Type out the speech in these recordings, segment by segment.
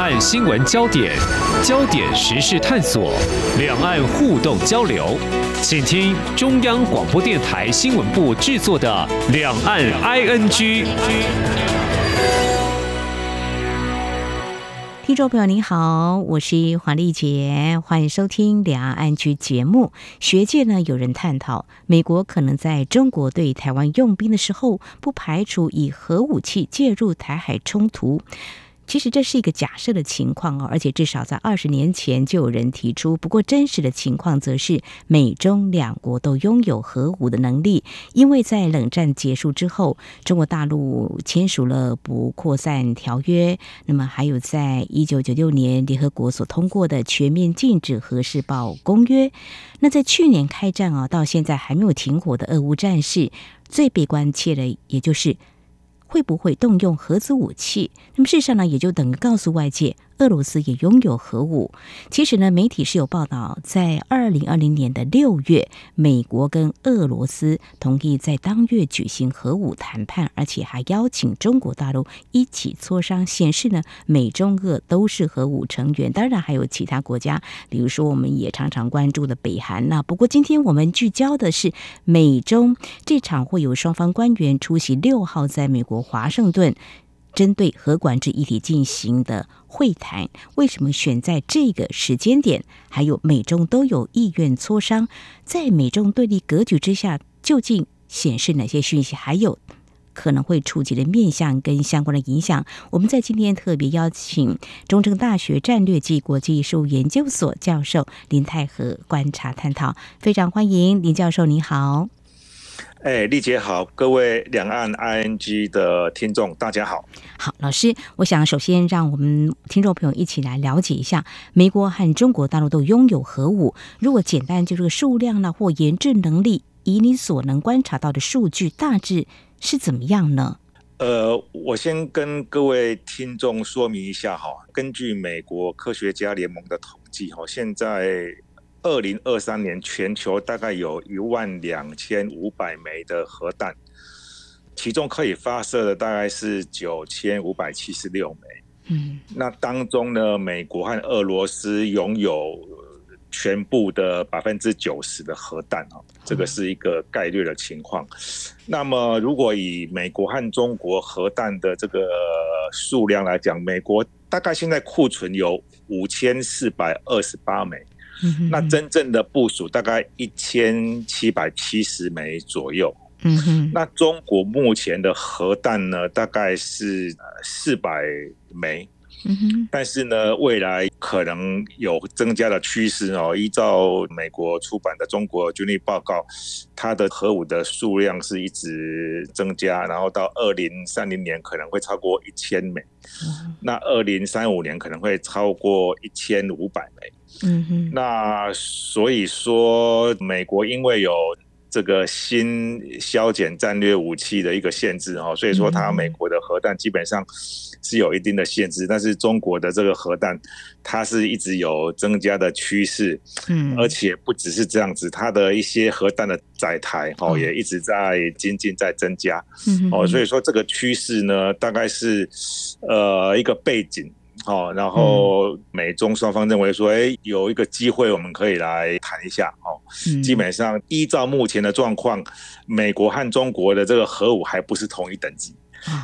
岸新闻焦点，焦点时事探索，两岸互动交流，请听中央广播电台新闻部制作的《两岸 ING》。听众朋友您好，我是黄丽杰，欢迎收听《两岸 ING》节目。学界呢有人探讨，美国可能在中国对台湾用兵的时候，不排除以核武器介入台海冲突。其实这是一个假设的情况哦，而且至少在二十年前就有人提出。不过真实的情况则是，美中两国都拥有核武的能力，因为在冷战结束之后，中国大陆签署了不扩散条约，那么还有在一九九六年联合国所通过的全面禁止核试爆公约。那在去年开战啊，到现在还没有停火的俄乌战事，最被关切的也就是。会不会动用核子武器？那么事实上呢，也就等于告诉外界。俄罗斯也拥有核武。其实呢，媒体是有报道，在二零二零年的六月，美国跟俄罗斯同意在当月举行核武谈判，而且还邀请中国大陆一起磋商，显示呢，美中俄都是核武成员。当然还有其他国家，比如说我们也常常关注的北韩。那不过今天我们聚焦的是美中这场会有双方官员出席六号在美国华盛顿。针对核管制议题进行的会谈，为什么选在这个时间点？还有美中都有意愿磋商，在美中对立格局之下，究竟显示哪些讯息？还有可能会触及的面向跟相关的影响？我们在今天特别邀请中正大学战略暨国际事务研究所教授林泰和观察探讨，非常欢迎林教授，你好。哎，丽姐好，各位两岸 ING 的听众，大家好。好，老师，我想首先让我们听众朋友一起来了解一下，美国和中国大陆都拥有核武。如果简单就这个数量呢，或研制能力，以你所能观察到的数据，大致是怎么样呢？呃，我先跟各位听众说明一下哈，根据美国科学家联盟的统计哈，现在。二零二三年，全球大概有一万两千五百枚的核弹，其中可以发射的大概是九千五百七十六枚。嗯，那当中呢，美国和俄罗斯拥有全部的百分之九十的核弹哦，这个是一个概率的情况。那么，如果以美国和中国核弹的这个数量来讲，美国大概现在库存有五千四百二十八枚。那真正的部署大概一千七百七十枚左右。嗯哼，那中国目前的核弹呢，大概是四百枚。嗯哼，但是呢，未来可能有增加的趋势哦。依照美国出版的《中国军力报告》，它的核武的数量是一直增加，然后到二零三零年可能会超过一千枚。那二零三五年可能会超过一千五百枚。嗯哼，那所以说，美国因为有这个新削减战略武器的一个限制哈，所以说它美国的核弹基本上是有一定的限制，但是中国的这个核弹它是一直有增加的趋势，嗯，而且不只是这样子，它的一些核弹的载台哦也一直在精进在增加，嗯，哦，所以说这个趋势呢，大概是呃一个背景。哦，然后美中双方认为说，哎，有一个机会，我们可以来谈一下。哦，基本上依照目前的状况，美国和中国的这个核武还不是同一等级，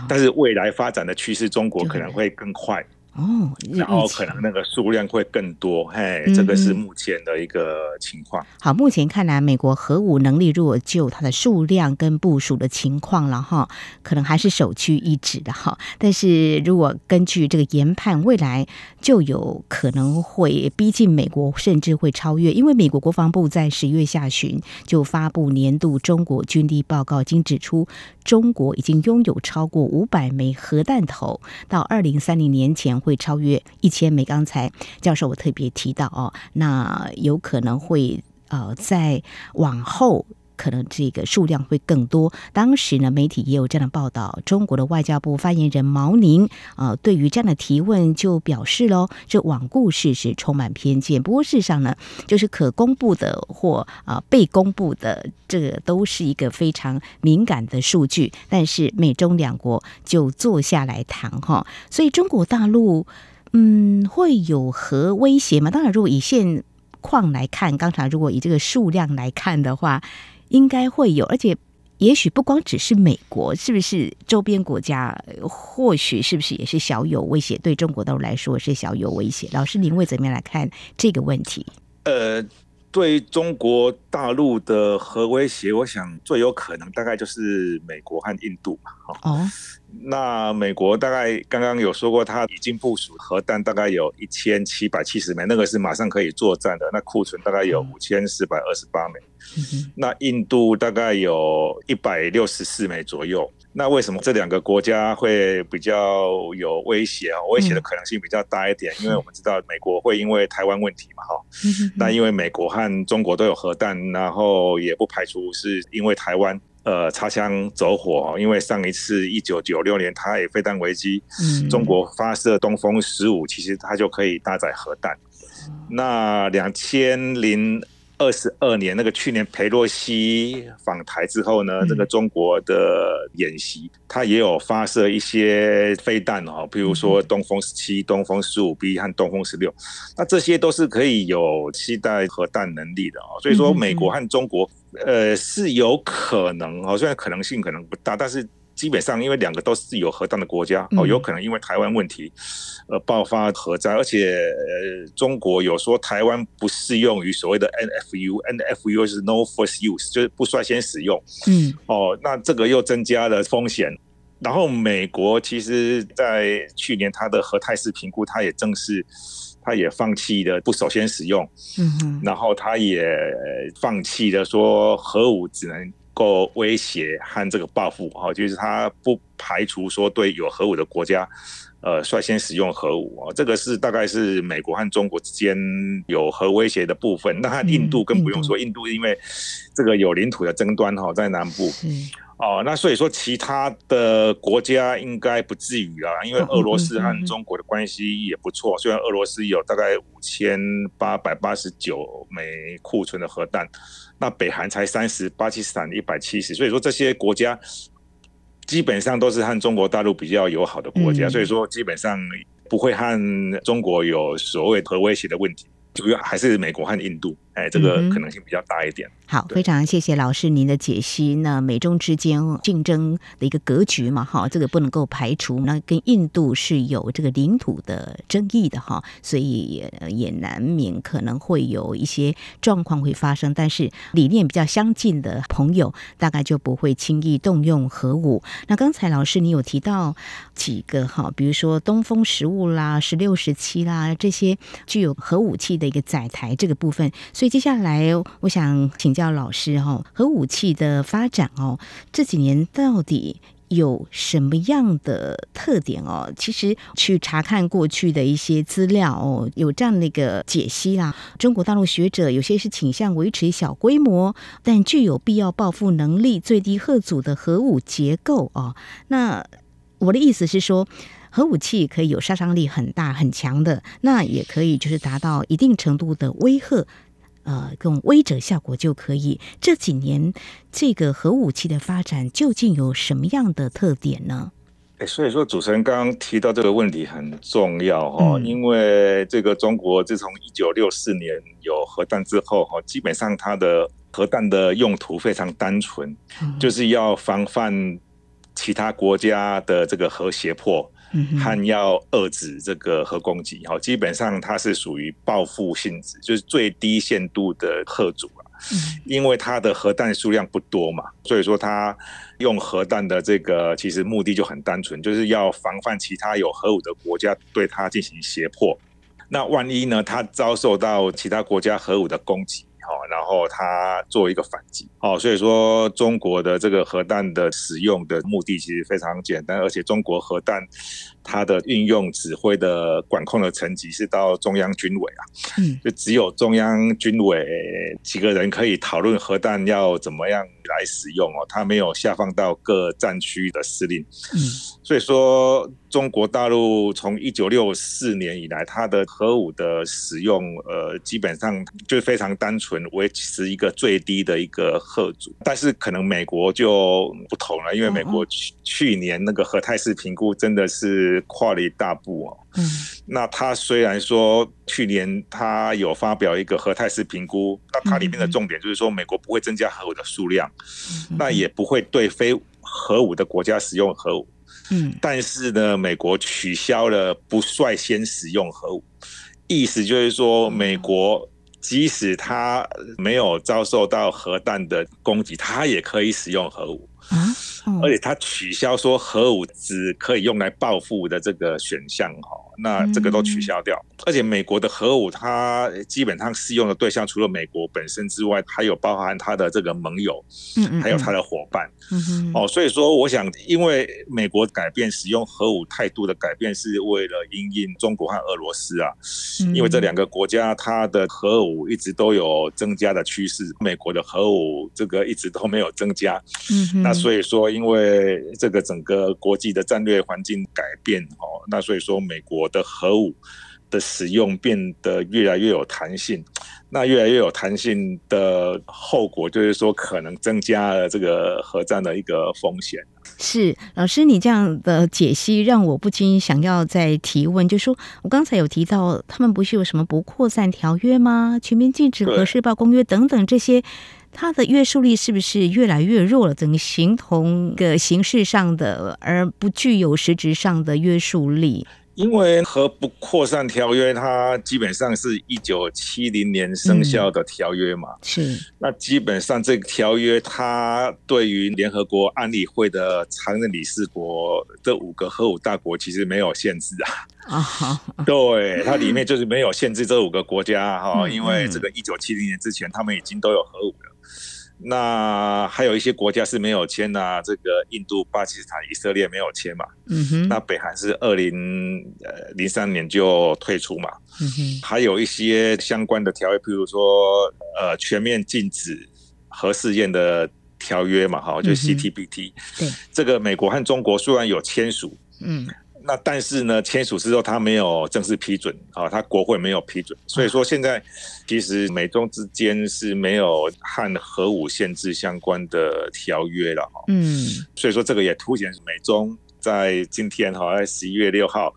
但是未来发展的趋势，中国可能会更快。哦，然后可能那个数量会更多，嘿，这个是目前的一个情况。好，目前看来，美国核武能力如果就它的数量跟部署的情况了哈，可能还是首屈一指的哈。但是如果根据这个研判，未来就有可能会逼近美国，甚至会超越。因为美国国防部在十月下旬就发布年度中国军力报告，已经指出中国已经拥有超过五百枚核弹头，到二零三零年前。会超越一千枚。刚才教授我特别提到哦，那有可能会呃在往后。可能这个数量会更多。当时呢，媒体也有这样的报道。中国的外交部发言人毛宁啊、对于这样的提问就表示喽，这罔顾事实，充满偏见。不过事实上呢，就是可公布的或啊、被公布的，这个都是一个非常敏感的数据。但是美中两国就坐下来谈哈，所以中国大陆。嗯，会有核威胁吗？当然，如果以现况来看，刚才如果以这个数量来看的话，应该会有，而且也许不光只是美国，是不是周边国家或许是不是也是小有威胁？对中国大陆来说是小有威胁。老师，您会怎么样来看这个问题？呃。对中国大陆的核威胁，我想最有可能大概就是美国和印度嘛。哦，那美国大概刚刚有说过，它已经部署核弹，大概有一千七百七十枚，那个是马上可以作战的。那库存大概有五千四百二十八枚。嗯。那印度大概有一百六十四枚左右。那为什么这两个国家会比较有威胁啊？威胁的可能性比较大一点，因为我们知道美国会因为台湾问题嘛，哈。那因为美国和中国都有核弹，然后也不排除是因为台湾呃擦枪走火，因为上一次一九九六年台海飞弹危机，中国发射东风十五，其实它就可以搭载核弹。那两千零二十二年，那个去年裴洛西访台之后呢，这个中国的演习，它也有发射一些飞弹哦，比如说东风十七、东风十五 B 和东风十六，那这些都是可以有携带核弹能力的哦。所以说，美国和中国呃是有可能哦，虽然可能性可能不大，但是。基本上，因为两个都是有核弹的国家哦，有可能因为台湾问题，呃，爆发核灾，而且呃，中国有说台湾不适用于所谓的 NFU，NFU 是 No First Use，就是不率先使用。嗯，哦，那这个又增加了风险。然后美国其实在去年它的核态势评估，它也正式，它也放弃了不首先使用。嗯哼，然后他也放弃了说核武只能。够威胁和这个报复哈，就是他不排除说对有核武的国家，呃，率先使用核武啊，这个是大概是美国和中国之间有核威胁的部分。那和印度更不用说，印度因为这个有领土的争端哈，在南部。哦，那所以说其他的国家应该不至于啊，因为俄罗斯和中国的关系也不错，虽然俄罗斯有大概五千八百八十九枚库存的核弹。那北韩才三十，巴基斯坦一百七十，所以说这些国家基本上都是和中国大陆比较友好的国家，嗯、所以说基本上不会和中国有所谓核威胁的问题，主要还是美国和印度。哎，这个可能性比较大一点。好，非常谢谢老师您的解析。那美中之间竞争的一个格局嘛，哈，这个不能够排除。那跟印度是有这个领土的争议的哈，所以也也难免可能会有一些状况会发生。但是理念比较相近的朋友，大概就不会轻易动用核武。那刚才老师你有提到几个哈，比如说东风十五啦、十六、十七啦这些具有核武器的一个载台这个部分，所以。以接下来，我想请教老师哈，核武器的发展哦，这几年到底有什么样的特点哦？其实去查看过去的一些资料哦，有这样的一个解析啦。中国大陆学者有些是倾向维持小规模，但具有必要报复能力、最低吓阻的核武结构哦。那我的意思是说。核武器可以有杀伤力很大很强的，那也可以就是达到一定程度的威吓。呃，用威慑效果就可以。这几年这个核武器的发展究竟有什么样的特点呢？哎，所以说主持人刚刚提到这个问题很重要哈，嗯、因为这个中国自从一九六四年有核弹之后哈，基本上它的核弹的用途非常单纯，嗯、就是要防范其他国家的这个核胁迫。和要遏制这个核攻击，哈，基本上它是属于报复性质，就是最低限度的吓阻啊。因为它的核弹数量不多嘛，所以说它用核弹的这个其实目的就很单纯，就是要防范其他有核武的国家对它进行胁迫。那万一呢，它遭受到其他国家核武的攻击？哦，然后它做一个反击，哦，所以说中国的这个核弹的使用的目的其实非常简单，而且中国核弹它的运用、指挥的管控的层级是到中央军委啊，嗯，就只有中央军委几个人可以讨论核弹要怎么样来使用哦，它没有下放到各战区的司令，嗯，所以说。中国大陆从一九六四年以来，它的核武的使用，呃，基本上就非常单纯，维持一个最低的一个核阻。但是可能美国就不同了，因为美国去去年那个核态势评估真的是是跨了一大步哦。嗯，那他虽然说去年他有发表一个核态势评估，那它里面的重点就是说美国不会增加核武的数量，那也不会对非核武的国家使用核武。嗯，但是呢，美国取消了不率先使用核武，意思就是说美国。即使他没有遭受到核弹的攻击，他也可以使用核武。啊，而且他取消说核武只可以用来报复的这个选项哈，那这个都取消掉。而且美国的核武，它基本上适用的对象除了美国本身之外，还有包含它的这个盟友，嗯，还有它的伙伴，嗯哦，所以说我想，因为美国改变使用核武态度的改变，是为了因应中国和俄罗斯啊，因为这两个国家它的核武一直都有增加的趋势，美国的核武这个一直都没有增加，嗯，那。所以说，因为这个整个国际的战略环境改变哦，那所以说美国的核武的使用变得越来越有弹性。那越来越有弹性的后果，就是说可能增加了这个核战的一个风险。是老师，你这样的解析让我不禁想要再提问，就是说我刚才有提到，他们不是有什么不扩散条约吗？全面禁止核试爆公约等等这些。它的约束力是不是越来越弱了？整个形同个形式上的，而不具有实质上的约束力。因为核不扩散条约，它基本上是一九七零年生效的条约嘛。嗯、是。那基本上这个条约，它对于联合国安理会的常任理事国这五个核武大国，其实没有限制啊。啊。对，它里面就是没有限制这五个国家哈，嗯、因为这个一九七零年之前，他们已经都有核武了。那还有一些国家是没有签呐，啊，这个印度、巴基斯坦、以色列没有签嘛。嗯哼。那北韩是二零呃零三年就退出嘛。嗯哼。还有一些相关的条约，譬如说呃全面禁止核试验的条约嘛，哈，就 CTBT。对。这个美国和中国虽然有签署，嗯。那但是呢，签署之后他没有正式批准啊，他国会没有批准，所以说现在其实美中之间是没有和核武限制相关的条约了哈。嗯，所以说这个也凸显美中在今天哈，在十一月六号，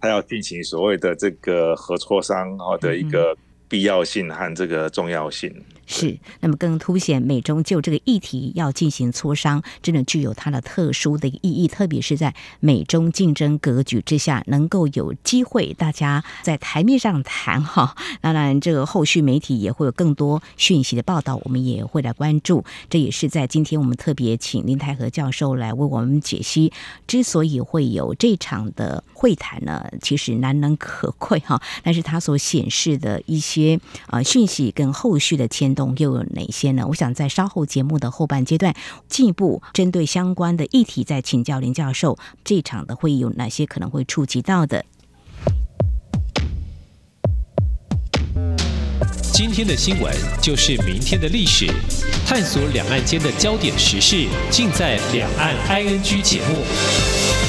他要进行所谓的这个核磋商哈的一个必要性和这个重要性。是，那么更凸显美中就这个议题要进行磋商，真的具有它的特殊的意义，特别是在美中竞争格局之下，能够有机会大家在台面上谈哈。当然，这个后续媒体也会有更多讯息的报道，我们也会来关注。这也是在今天我们特别请林泰和教授来为我们解析，之所以会有这场的会谈呢，其实难能可贵哈，但是它所显示的一些啊讯息跟后续的牵。动又有哪些呢？我想在稍后节目的后半阶段，进一步针对相关的议题，再请教林教授，这场的会议有哪些可能会触及到的？今天的新闻就是明天的历史，探索两岸间的焦点时事，尽在《两岸 ING》节目。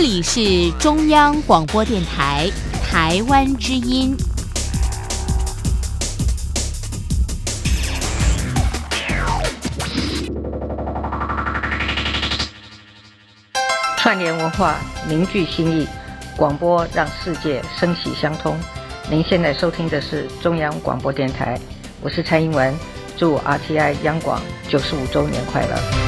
这里是中央广播电台台湾之音。串联文化，凝聚心意，广播让世界声息相通。您现在收听的是中央广播电台，我是蔡英文，祝 RTI 央广九十五周年快乐。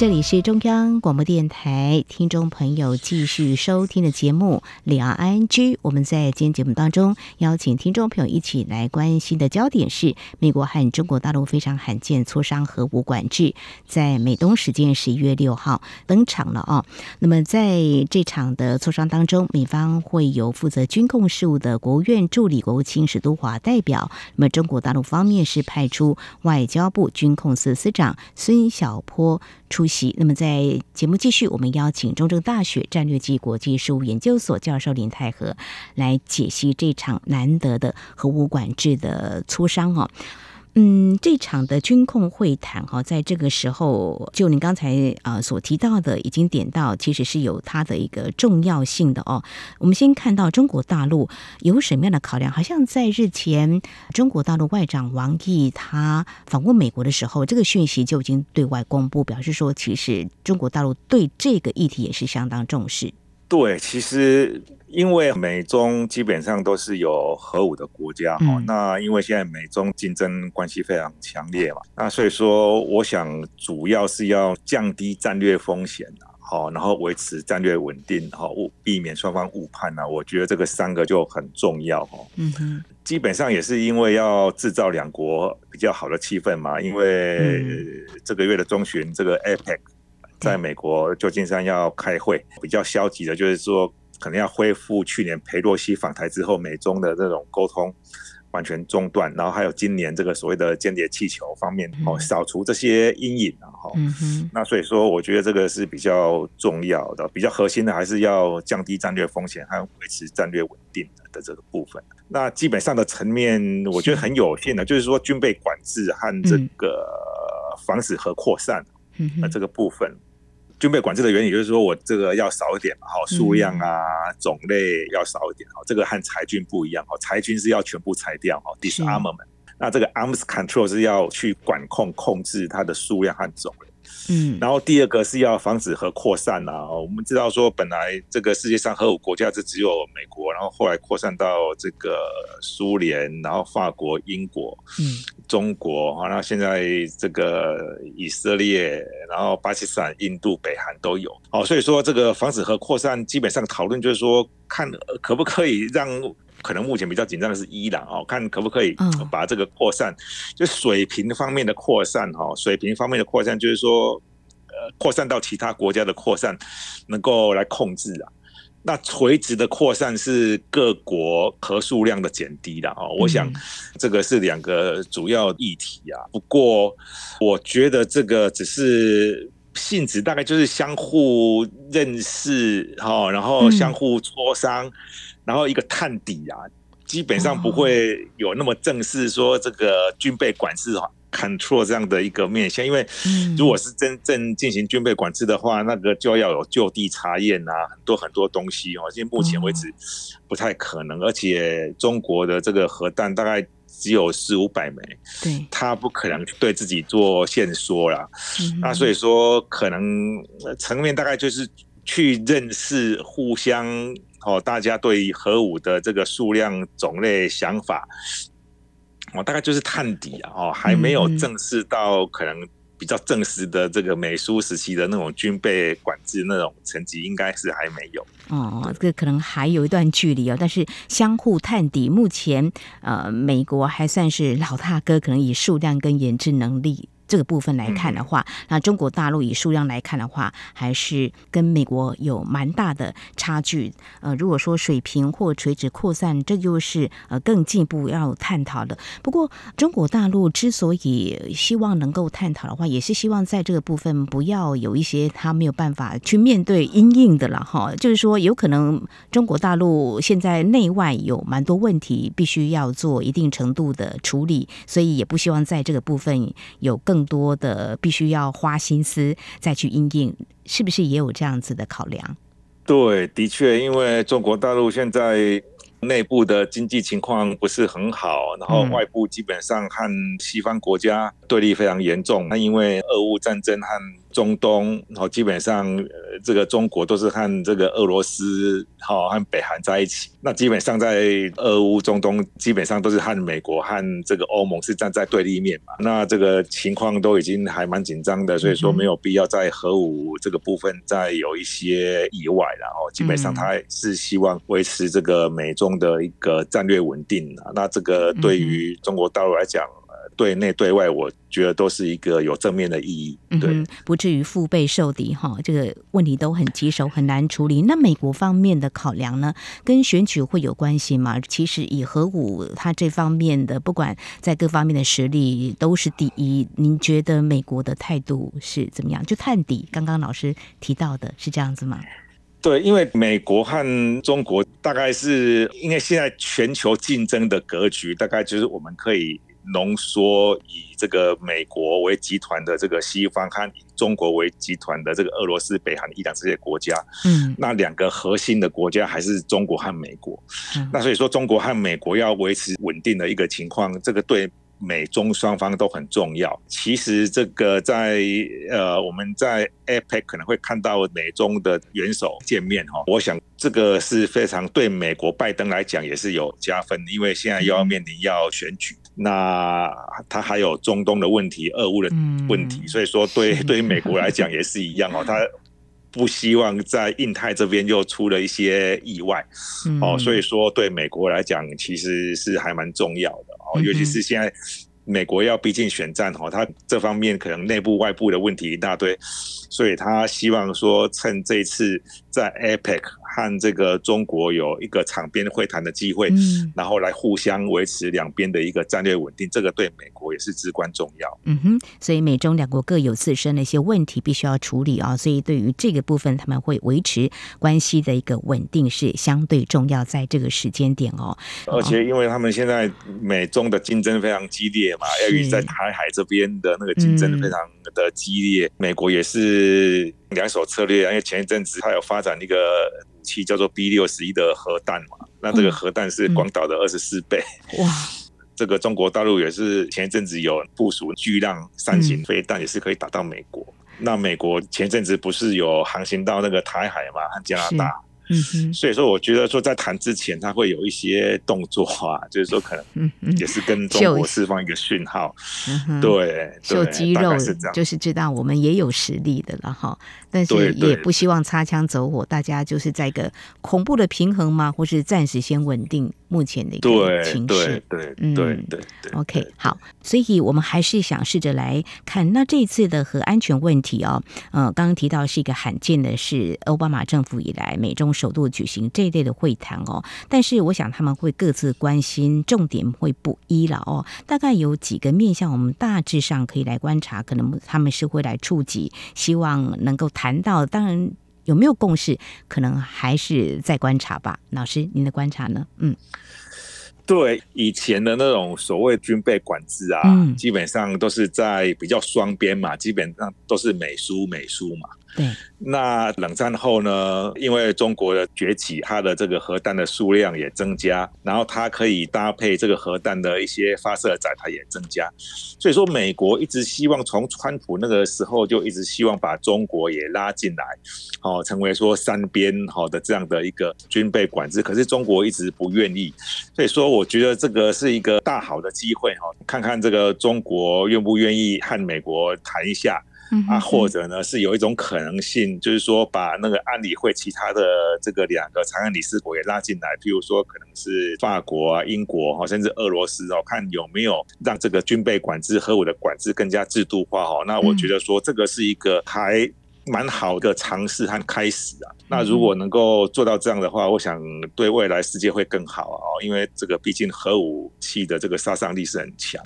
这里是中央广播电台，听众朋友继续收听的节目《两岸 ING》。我们在今天节目当中邀请听众朋友一起来关心的焦点是，美国和中国大陆非常罕见磋商核武管制，在美东时间十一月六号登场了啊。那么在这场的磋商当中，美方会有负责军控事务的国务院助理国务卿史都华代表，那么中国大陆方面是派出外交部军控司司长孙晓波出席。那么，在节目继续，我们邀请中正大学战略暨国际事务研究所教授林泰和来解析这场难得的核武管制的磋商哦。嗯，这场的军控会谈哈，在这个时候，就您刚才啊所提到的，已经点到，其实是有它的一个重要性的哦。我们先看到中国大陆有什么样的考量？好像在日前，中国大陆外长王毅他访问美国的时候，这个讯息就已经对外公布，表示说，其实中国大陆对这个议题也是相当重视。对，其实因为美中基本上都是有核武的国家哈、嗯，那因为现在美中竞争关系非常强烈嘛，那所以说我想主要是要降低战略风险好，然后维持战略稳定，好，避免双方误判呐。我觉得这个三个就很重要哈。嗯哼，基本上也是因为要制造两国比较好的气氛嘛，因为这个月的中旬，这个 APEC。在美国旧金山要开会，比较消极的，就是说可能要恢复去年裴洛西访台之后美中的这种沟通完全中断，然后还有今年这个所谓的间谍气球方面哦，扫除这些阴影啊哈。那所以说，我觉得这个是比较重要的，比较核心的还是要降低战略风险和维持战略稳定的这个部分。那基本上的层面，我觉得很有限的，就是说军备管制和这个防止核扩散，那这个部分。军备管制的原理就是说，我这个要少一点，好数量啊，种类要少一点，好，这个和裁军不一样，好，裁军是要全部裁掉，哈，disarmament，那这个 arms control 是要去管控控制它的数量和种类。嗯，然后第二个是要防止核扩散啊。我们知道说，本来这个世界上核武国家是只有美国，然后后来扩散到这个苏联，然后法国、英国，嗯，中国啊，那现在这个以色列，然后巴基斯坦、印度、北韩都有。哦，所以说这个防止核扩散，基本上讨论就是说，看可不可以让。可能目前比较紧张的是伊朗哦，看可不可以把这个扩散，就水平方面的扩散哈，水平方面的扩散就是说，呃，扩散到其他国家的扩散能够来控制啊。那垂直的扩散是各国核数量的减低的哦。我想这个是两个主要议题啊。不过我觉得这个只是性质，大概就是相互认识哈，然后相互磋商。然后一个探底啊，基本上不会有那么正式说这个军备管制 control 这样的一个面向，因为如果是真正进行军备管制的话，那个就要有就地查验啊，很多很多东西哦。现在目前为止不太可能，而且中国的这个核弹大概只有四五百枚，对，他不可能对自己做限缩啦。那所以说，可能层面大概就是去认识互相。哦，大家对核武的这个数量、种类、想法，哦，大概就是探底啊，哦，还没有正式到可能比较正式的这个美苏时期的那种军备管制那种层级，应该是还没有。哦，这个可能还有一段距离哦，但是相互探底，目前呃，美国还算是老大哥，可能以数量跟研制能力。这个部分来看的话，那中国大陆以数量来看的话，还是跟美国有蛮大的差距。呃，如果说水平或垂直扩散，这就是呃更进一步要探讨的。不过，中国大陆之所以希望能够探讨的话，也是希望在这个部分不要有一些他没有办法去面对阴应的了哈。就是说，有可能中国大陆现在内外有蛮多问题，必须要做一定程度的处理，所以也不希望在这个部分有更。多的必须要花心思再去应应，是不是也有这样子的考量？对，的确，因为中国大陆现在内部的经济情况不是很好，然后外部基本上和西方国家对立非常严重。那因为俄乌战争和中东，然后基本上，呃，这个中国都是和这个俄罗斯，哈和北韩在一起。那基本上在俄乌中东，基本上都是和美国和这个欧盟是站在对立面嘛。那这个情况都已经还蛮紧张的，所以说没有必要在核武这个部分再有一些意外。然后基本上他是希望维持这个美中的一个战略稳定啊。那这个对于中国大陆来讲，对内对外，我觉得都是一个有正面的意义，对，嗯、不至于腹背受敌哈。这个问题都很棘手，很难处理。那美国方面的考量呢，跟选举会有关系吗？其实以核武，它这方面的不管在各方面的实力都是第一。您觉得美国的态度是怎么样？就探底，刚刚老师提到的是这样子吗？对，因为美国和中国大概是因为现在全球竞争的格局，大概就是我们可以。浓缩以这个美国为集团的这个西方和以中国为集团的这个俄罗斯、北韩、伊朗这些国家。嗯，那两个核心的国家还是中国和美国。嗯，那所以说，中国和美国要维持稳定的一个情况，这个对。美中双方都很重要。其实这个在呃，我们在 APEC 可能会看到美中的元首见面哈。我想这个是非常对美国拜登来讲也是有加分，因为现在又要面临要选举，那他还有中东的问题、俄乌的问题，所以说对 对于美国来讲也是一样哦，他。不希望在印太这边又出了一些意外，哦，所以说对美国来讲其实是还蛮重要的哦，尤其是现在美国要逼近选战哈，他这方面可能内部外部的问题一大堆，所以他希望说趁这次在 APEC。和这个中国有一个场边会谈的机会，嗯，然后来互相维持两边的一个战略稳定，这个对美国也是至关重要。嗯哼，所以美中两国各有自身的一些问题必须要处理啊，所以对于这个部分，他们会维持关系的一个稳定是相对重要，在这个时间点哦。而且因为他们现在美中的竞争非常激烈嘛，由于在台海这边的那个竞争非常的激烈，嗯，美国也是两手策略，因为前一阵子他有发展一个。器叫做 B 六十一的核弹嘛，那这个核弹是广岛的二十四倍。哇、嗯，这个中国大陆也是前一阵子有部署巨浪三型飞弹，也是可以打到美国。嗯、那美国前一阵子不是有航行到那个台海嘛，和加拿大。嗯哼，所以说我觉得说在谈之前，他会有一些动作啊，就是说可能也是跟中国释放一个讯号，对，秀肌肉就是知道我们也有实力的了哈。但是也不希望擦枪走火，大家就是在一个恐怖的平衡嘛，或是暂时先稳定目前的一个情势。对对对对对。OK，好，所以我们还是想试着来看，那这一次的核安全问题哦，呃，刚刚提到是一个罕见的，是奥巴马政府以来美中首度举行这一类的会谈哦。但是我想他们会各自关心，重点会不一了哦。大概有几个面向，我们大致上可以来观察，可能他们是会来触及，希望能够。谈到当然有没有共识，可能还是在观察吧。老师，您的观察呢？嗯，对，以前的那种所谓军备管制啊，嗯，基本上都是在比较双边嘛，基本上都是美苏美苏嘛。对，那冷战后呢？因为中国的崛起，它的这个核弹的数量也增加，然后它可以搭配这个核弹的一些发射载台也增加，所以说美国一直希望从川普那个时候就一直希望把中国也拉进来，哦，成为说三边好的这样的一个军备管制，可是中国一直不愿意，所以说我觉得这个是一个大好的机会哈，看看这个中国愿不愿意和美国谈一下。啊，或者呢，是有一种可能性，就是说把那个安理会其他的这个两个常任理事国也拉进来，譬如说可能是法国啊、英国哈，甚至俄罗斯哦，看有没有让这个军备管制、核武的管制更加制度化哈。那我觉得说这个是一个还。蛮好的尝试和开始啊，那如果能够做到这样的话，我想对未来世界会更好啊，因为这个毕竟核武器的这个杀伤力是很强，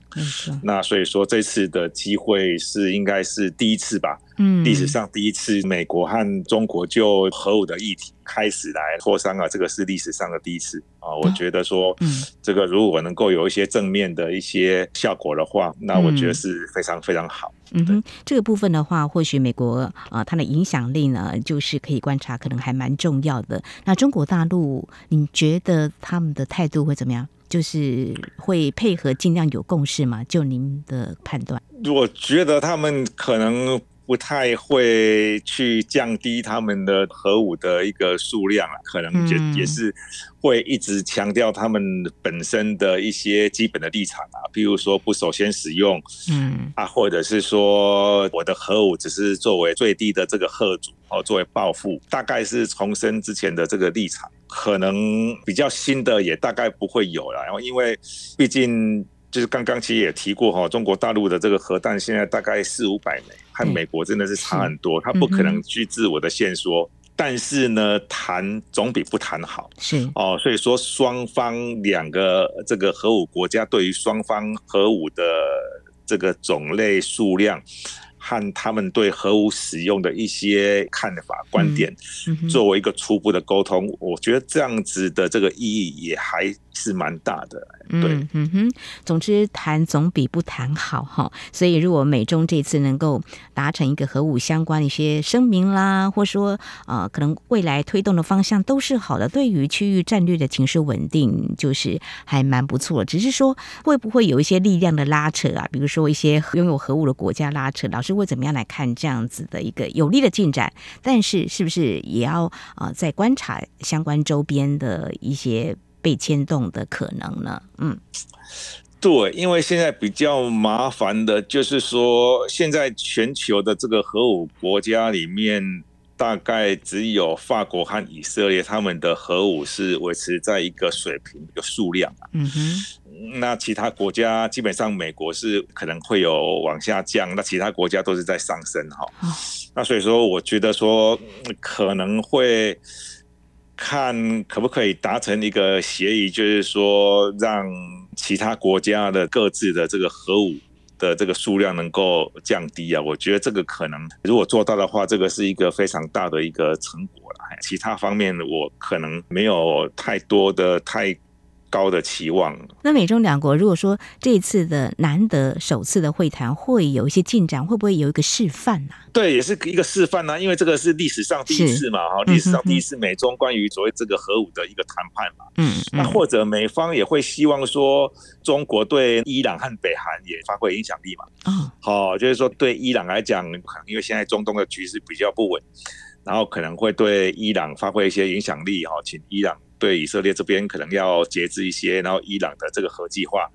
那所以说这次的机会是应该是第一次吧。嗯，历史上第一次，美国和中国就核武的议题开始来磋商啊，这个是历史上的第一次啊。我觉得说，嗯，这个如果能够有一些正面的一些效果的话，那我觉得是非常非常好。嗯哼，这个部分的话，或许美国啊，它的影响力呢，就是可以观察，可能还蛮重要的。那中国大陆，你觉得他们的态度会怎么样？就是会配合，尽量有共识吗？就您的判断？我觉得他们可能。不太会去降低他们的核武的一个数量啊，可能也也是会一直强调他们本身的一些基本的立场啊，譬如说不首先使用，嗯啊，或者是说我的核武只是作为最低的这个吓阻哦，作为报复，大概是重申之前的这个立场，可能比较新的也大概不会有了，然后因为毕竟。就是刚刚其实也提过哈，中国大陆的这个核弹现在大概四五百枚，和美国真的是差很多，它不可能去自我的限缩。但是呢，谈总比不谈好。是哦，所以说双方两个这个核武国家对于双方核武的这个种类数量。和他们对核武使用的一些看法、观点，作为一个初步的沟通，我觉得这样子的这个意义也还是蛮大的。对，嗯，嗯哼，总之谈总比不谈好哈。所以如果美中这次能够达成一个核武相关的一些声明啦，或说呃，可能未来推动的方向都是好的，对于区域战略的情势稳定，就是还蛮不错。只是说会不会有一些力量的拉扯啊？比如说一些拥有核武的国家拉扯，老师会怎么样来看这样子的一个有利的进展？但是是不是也要呃在观察相关周边的一些被牵动的可能呢？嗯，对，因为现在比较麻烦的就是说，现在全球的这个核武国家里面。大概只有法国和以色列，他们的核武是维持在一个水平、一个数量啊。嗯哼，那其他国家基本上，美国是可能会有往下降，那其他国家都是在上升哈。那所以说，我觉得说可能会看可不可以达成一个协议，就是说让其他国家的各自的这个核武。的这个数量能够降低啊，我觉得这个可能如果做到的话，这个是一个非常大的一个成果了。其他方面我可能没有太多的太。高的期望。那美中两国如果说这次的难得首次的会谈会有一些进展，会不会有一个示范呢、啊？对，也是一个示范呢、啊，因为这个是历史上第一次嘛，哈，历史上第一次美中关于所谓这个核武的一个谈判嘛。嗯，那或者美方也会希望说，中国对伊朗和北韩也发挥影响力嘛。嗯，好，就是说对伊朗来讲，可能因为现在中东的局势比较不稳，然后可能会对伊朗发挥一些影响力，哈，请伊朗。对以色列这边可能要节制一些，然后伊朗的这个核计划，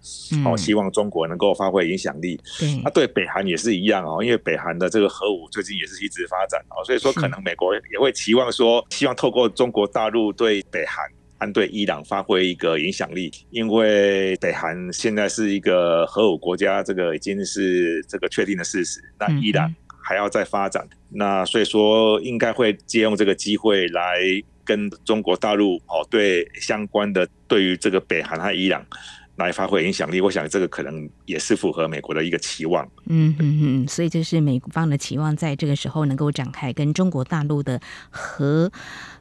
哦，希望中国能够发挥影响力。对，那对北韩也是一样哦，因为北韩的这个核武最近也是一直发展哦，所以说可能美国也会期望说，希望透过中国大陆对北韩和对伊朗发挥一个影响力，因为北韩现在是一个核武国家，这个已经是这个确定的事实。那伊朗还要再发展，那所以说应该会借用这个机会来。跟中国大陆哦，对相关的对于这个北韩和伊朗来发挥影响力，我想这个可能也是符合美国的一个期望。嗯嗯嗯，所以就是美方的期望，在这个时候能够展开跟中国大陆的和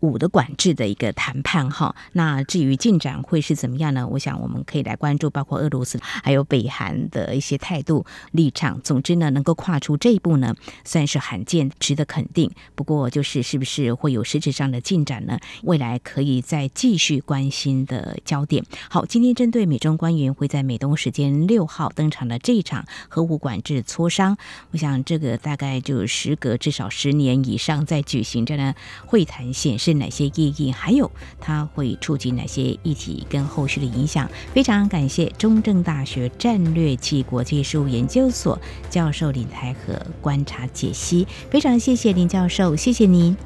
武的管制的一个谈判哈。那至于进展会是怎么样呢？我想我们可以来关注，包括俄罗斯还有北韩的一些态度立场。总之呢，能够跨出这一步呢，算是罕见，值得肯定。不过就是是不是会有实质上的进展呢？未来可以再继续关心的焦点。好，今天针对美中官员会在美东时间六号登场的这一场核武管制。磋商，我想这个大概就时隔至少十年以上在举行着呢，会谈显示哪些意义，还有它会触及哪些议题跟后续的影响。非常感谢中正大学战略暨国际事务研究所教授林台和观察解析，非常谢谢林教授，谢谢您。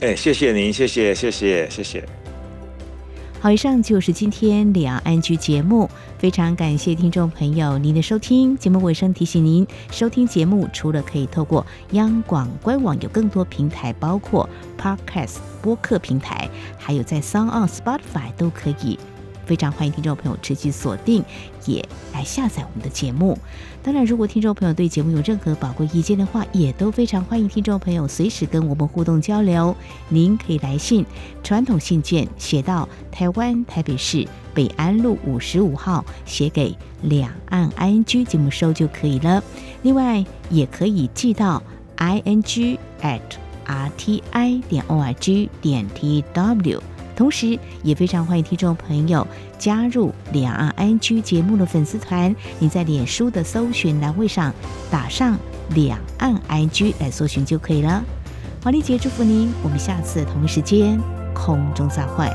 哎，谢谢您，谢谢，谢谢，谢谢。好，以上就是今天两岸剧节目。非常感谢听众朋友您的收听。节目尾声提醒您，收听节目除了可以透过央广官网，有更多平台，包括 Podcast 播客平台，还有在 s o n g On Spotify 都可以。非常欢迎听众朋友持续锁定，也来下载我们的节目。当然，如果听众朋友对节目有任何宝贵意见的话，也都非常欢迎听众朋友随时跟我们互动交流。您可以来信，传统信件写到台湾台北市北安路五十五号，写给两岸 ING 节目收就可以了。另外，也可以寄到 ING at RTI 点 ORG 点 TW。同时，也非常欢迎听众朋友加入两岸 ING 节目的粉丝团。你在脸书的搜寻栏位上打上“两岸 ING” 来搜寻就可以了。黄丽姐祝福您，我们下次同一时间空中再会。